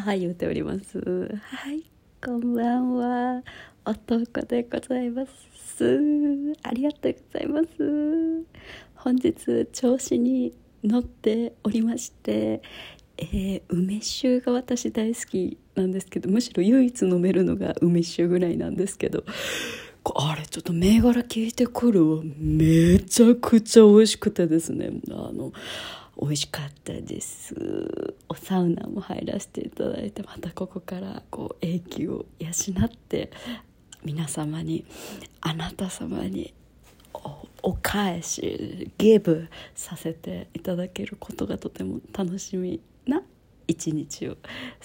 パー言うております。はいこんばんは。男でございます。ありがとうございます。本日調子に乗っておりましてえー、梅酒が私大好きなんですけどむしろ唯一飲めるのが梅酒ぐらいなんですけどあれちょっと銘柄聞いてくるわ。めちゃくちゃ美味しくてですね。あの美味しかったです。おサウナも入らせていただいてまたここからこう永久を養って皆様にあなた様にお返しゲーブさせていただけることがとても楽しみ一日を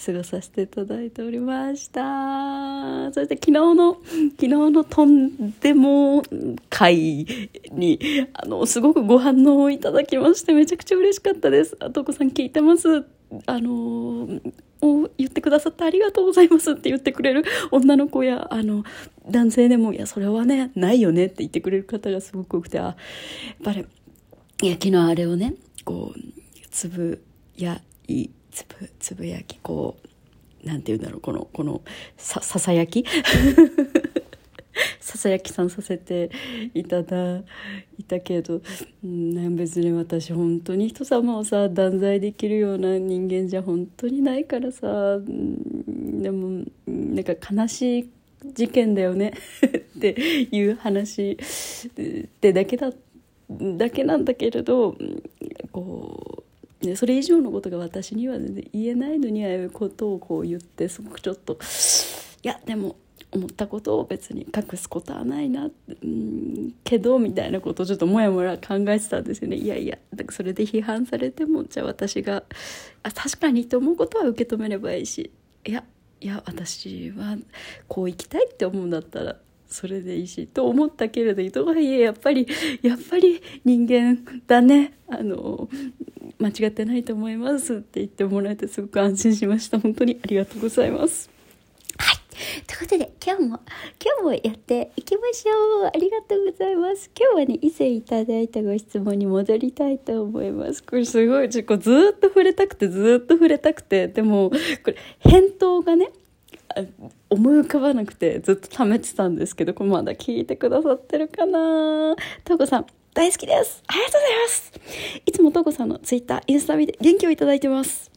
過ごさせていただいておりました。そして昨日の昨日のとんでも会にあのすごくご反応をいただきましてめちゃくちゃ嬉しかったです。あとこさん聞いてます？あのを言ってくださってありがとうございますって言ってくれる女の子やあの男性でもいやそれはねないよねって言ってくれる方がすごく多くてあやっぱりいや昨日あれをねこうつぶやいつぶつぶやきこうなんて言うんだろうこのこのさささやき？ささやきさんさせていただいたけど、うん、別に私本当に人様をさ断罪できるような人間じゃ本当にないからさ、うん、でもなんか悲しい事件だよね っていう話ってだけだだけなんだけれどこうでそれ以上のことが私には全然言えないのにああいうことをこう言ってすごくちょっといやでも思ったことを別に隠すことはないなうんけどみたいなことをちょっともやもや考えてたんですよね。いやいやだかそれで批判されてもじゃあ私があ確かにと思うことは受け止めればいいしいやいや私はこう生きたいって思うんだったらそれでいいしと思ったけれどとはいえやっぱりやっぱり人間だね。あの間違ってないと思いますって言ってもらえてすごく安心しました。本当にありがとうございます。はい。ということで今日も今日もやっていきましょう。ありがとうございます。今日はね以前いただいたご質問に戻りたいと思います。これすごい自己ずっと触れたくてずっと触れたくて。でもこれ返答がね思い浮かばなくてずっと貯めてたんですけどこれまだ聞いてくださってるかなとうこさん大好きです。ありがとうございます。いつもとこさんのツイッター、インスタ見て元気をいただいてます。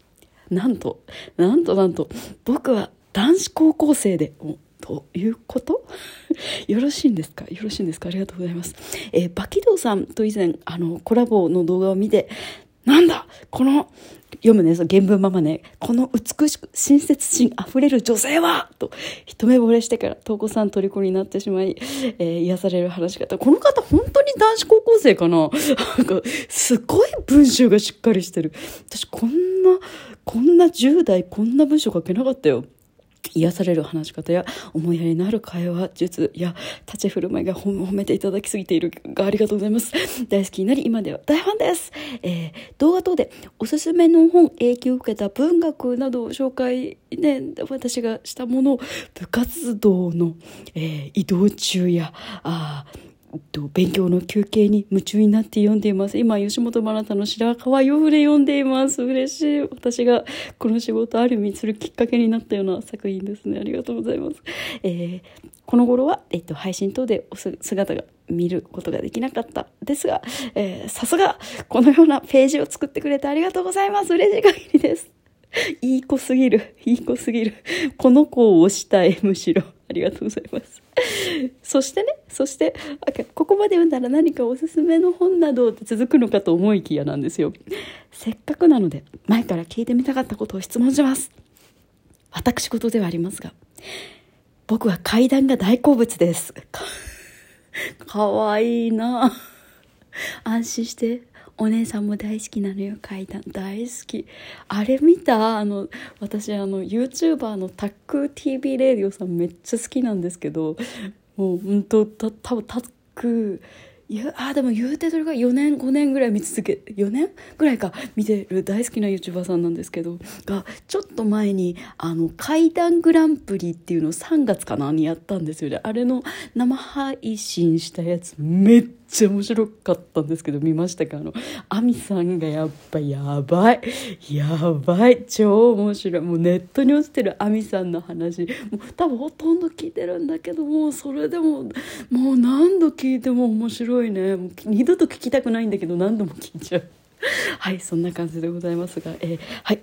なんと、なんとなんと、僕は男子高校生で、ということ？よろしいんですか？よろしいんですか？ありがとうございます。えー、バキドウさんと以前、あの、コラボの動画を見て、なんだこの読むね、その原文ままね、この美しく親切心あふれる女性はと、一目惚れしてから、東子さん虜になってしまい、えー、癒される話し方。この方本当に男子高校生かななんか、すごい文章がしっかりしてる。私こんな、こんな10代こんな文章書けなかったよ。癒される話し方や思いやりのある会話術や立ち振る舞いが褒めていただきすぎているがありがとうございます。大好きになり今では大ファンです、えー、動画等でおすすめの本影響を受けた文学などを紹介ね私がしたものを部活動の、えー、移動中やあと勉強の休憩に夢中になって読んでいます。今、吉本真奈の白川よふれ読んでいます。嬉しい。私がこの仕事ある意味するきっかけになったような作品ですね。ありがとうございます。えー、この頃は、えっと、配信等でお姿が見ることができなかったですが、えー、さすが、このようなページを作ってくれてありがとうございます。嬉しい限りです。いい子すぎる。いい子すぎる。この子を推したい、むしろ。ありがとうございます。そしてね、そして、ここまで読んだら何かおすすめの本などって続くのかと思いきやなんですよ。せっかくなので、前から聞いてみたかったことを質問します。私事ではありますが、僕は階段が大好物です。か、かわいいな安心してお姉さんも大好きなのよ階段。大好き。あれ見た？あの私あの YouTuber のタック TV レディオさんめっちゃ好きなんですけどもうほんとた多分タックいやあでも言うてそれが4年5年ぐらい見続け4年？ぐらいか。見てる。大好きな YouTuber さんなんですけどがちょっと前にあの怪談グランプリっていうのを3月かなにやったんですよね。あれの生配信したやつめっちゃ面白かったんですけど見ましたか？あの亜美さんがやっぱやばい。やばい。超面白い。もうネットに落ちてる亜美さんの話。もう多分ほとんど聞いてるんだけどもうそれでももう何度聞いても面白いね。もう二度と聞きたくないんだけど何度も聞いちゃう。はいそんな感じでございますが、えー、はい。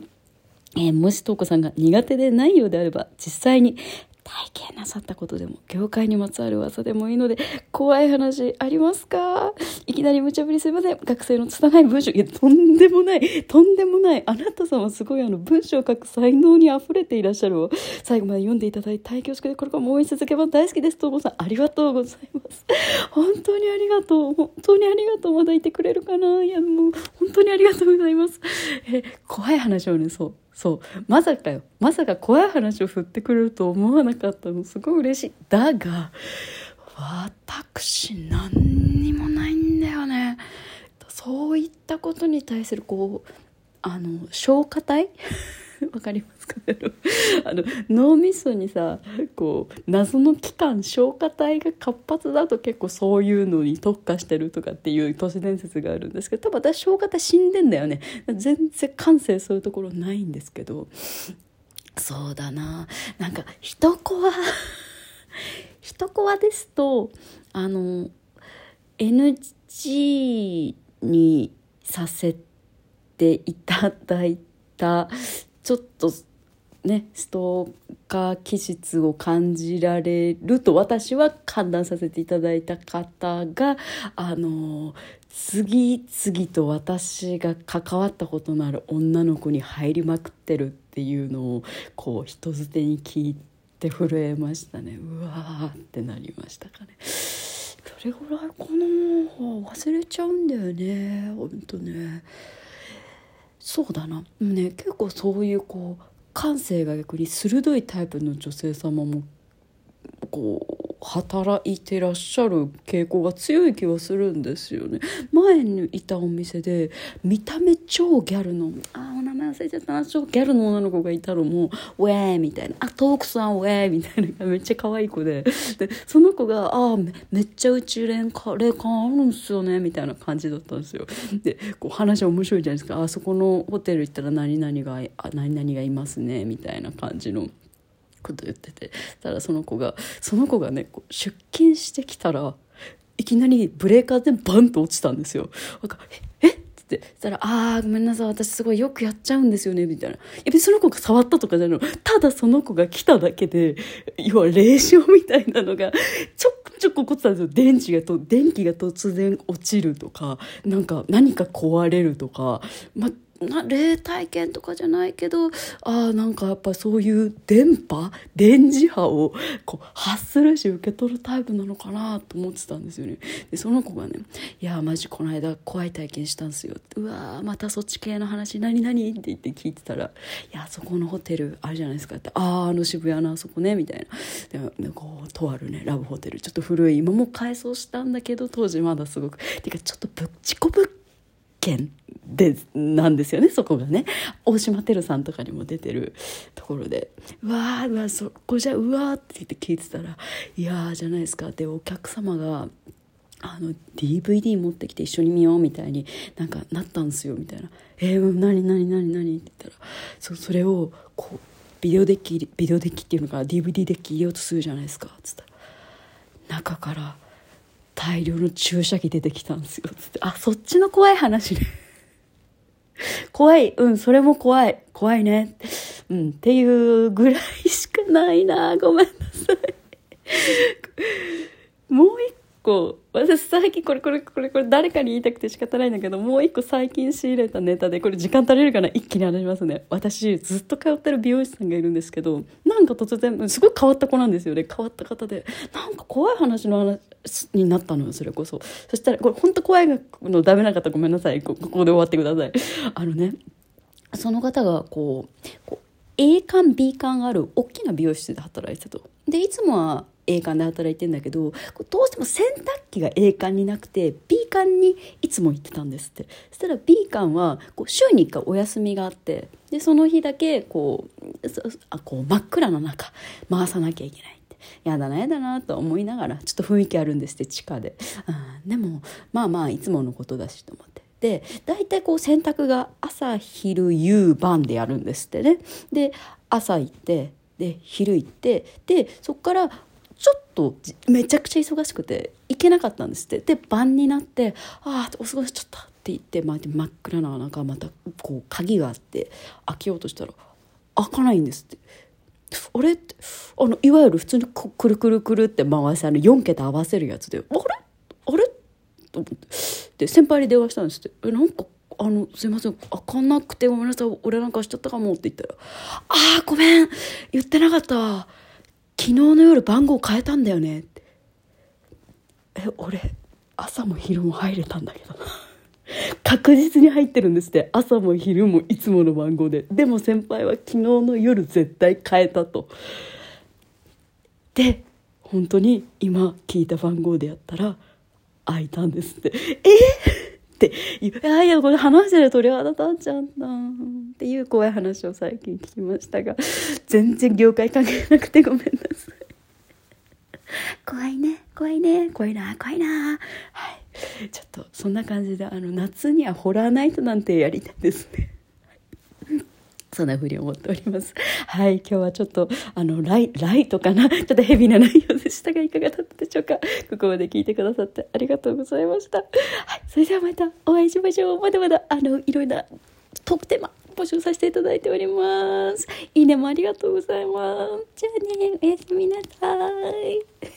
えー、もしとうこさんが苦手でないようであれば実際に体験なさったことでも業界にまつわる技でもいいので怖い話ありますか？いきなり無茶ぶりすいません。学生の拙い文章。いやとんでもない。とんでもない。あなたさんはすごいあの文章を書く才能にあふれていらっしゃるわ最後まで読んでいただいて大恐縮でこれからも応援し続けます大好きですともさんありがとうございます。本当にありがとう。本当にありがとうまだいてくれるかな？いやもう本当にありがとうございます。え怖い話をねそうそう。まさかよ。まさか怖い話を振ってくれると思わなかったの。すごい嬉しい。だが私何にもないんだよね。そういったことに対するこうあの消化体？わかりますかあの脳みそにさこう謎の器官消化体が活発だと結構そういうのに特化してるとかっていう都市伝説があるんですけど多分私消化体死んでんだよね。全然感性そういうところないんですけど。そうだな。なんか一コア 一コアですとあの NG にさせていただいたちょっとねストーカー気質を感じられると私は判断させていただいた方があの次々と私が関わったことのある女の子に入りまくってるっていうのをこう人づてに聞いて震えましたねうわーってなりましたかね。それぐらいかな忘れちゃうんだよねほんとね。そうだなね結構そういうこう感性が逆に鋭いタイプの女性様もこう働いてらっしゃる傾向が強い気はするんですよね。前にいたお店で見た目超ギャルの。あお名前忘れちゃったな超ギャルの女の子がいたのもウェーみたいな。あトークさんウェーみたいな。めっちゃ可愛い子で。でその子があめめっちゃうち霊感霊感あるんすよねみたいな感じだったんですよ。でこう話面白いじゃないですか。あそこのホテル行ったら何々があ何々がいますねみたいな感じの。こと言ってて。たらその子がその子がねこう出勤してきたらいきなりブレーカーでバンと落ちたんですよ。なんかえ？ってそしたら「あーごめんなさい私すごいよくやっちゃうんですよね」みたいな。や別にその子が触ったとかじゃないのただその子が来ただけで要は霊障みたいなのがちょくちょく起こってたんですよ電池がと電気が突然落ちるとかなんか何か壊れるとかまな霊体験とかじゃないけどあなんかやっぱそういう電波電磁波をこう発するし受け取るタイプなのかなと思ってたんですよね。でその子がね「いやマジこの間怖い体験したんすよ」「うわまたそっち系の話何何?」って言って聞いてたら「いやそこのホテルあるじゃないですか」って「あああの渋谷のあそこね」みたいな。でこうとあるねラブホテル。ちょっと古い。今も改装したんだけど当時まだすごく。てかちょっとぶっちこぶっ県でなんですよねそこがね。大島てるさんとかにも出てるところで「うわーうわそこじゃうわ」って言って聞いてたら「いやーじゃないですか」でお客様があの DVD 持ってきて一緒に見ようみたいになんかなったんですよみたいな「えー、何何何何?」って言ったらそそれをこうビデオデッキビデオデッキっていうのか DVD デッキ入れようとするじゃないですかっつったら。中から大量の注射器出てきたんですよ。つって、あ、そっちの怖い話ね。怖い。うん、それも怖い。怖いね。うん、っていうぐらいしかないな。ごめんなさい。もう一個、私最近これこれこれこれ誰かに言いたくて仕方ないんだけど、もう一個最近仕入れたネタで、これ時間足りるかな？一気に話しますね。私ずっと通ってる美容師さんがいるんですけど、なんか突然、すごい変わった子なんですよね。変わった方で。なんか怖い話の話になったのよ、それこそ。そしたら、これ本当怖いのダメな方ごめんなさい。ここで終わってください。あのね、その方がこう、こう A 館 B 館ある大きな美容室で働いてたと。でいつもは A 館で働いてんだけどどうしても洗濯機が A 館になくて B 館にいつも行ってたんですって。そしたら B 館はこう週に1回お休みがあってでその日だけこうあこう真っ暗な中回さなきゃいけないって。やだなやだなと思いながらちょっと雰囲気あるんですって地下で、うん、でもまあまあいつものことだしと思って。で大体こう洗濯が朝昼夕晩でやるんですってね。で朝行ってで昼行ってでそこからとめちゃくちゃ忙しくて行けなかったんですって。で晩になって「ああお過ごしちゃった」って言って、まあ、真っ暗な中またこう鍵があって開けようとしたら開かないんですって。あれってあのいわゆる普通にくるくるくるって回すあの4桁合わせるやつで「あれ？あれ?」と思って。で先輩に電話したんですって「えなんかあのすいません開かなくてごめんなさい俺なんかしちゃったかも」って言ったら「ああごめん言ってなかった。昨日の夜番号変えたんだよね」って「え俺朝も昼も入れたんだけどな」確実に入ってるんですって。朝も昼もいつもの番号で。でも先輩は昨日の夜絶対変えたと。で本当に今聞いた番号でやったら開いたんですって。えっていやいやこれ話してる鳥肌立っちゃった。っていう怖い話を最近聞きましたが全然業界関係なくてごめんなさい怖いね怖いね怖いな怖いなはいちょっとそんな感じであの夏にはホラーナイトなんてやりたいですね。そんな風に思っております。はい、今日はちょっと、あの、ライ、ライトかな？ちょっとヘビーな内容でしたが、いかがだったでしょうか？ここまで聞いてくださってありがとうございました。はい、それではまたお会いしましょう。まだまだ、あの、いろいろなトークテーマ募集させていただいております。いいねもありがとうございます。じゃあね、おやすみなさい。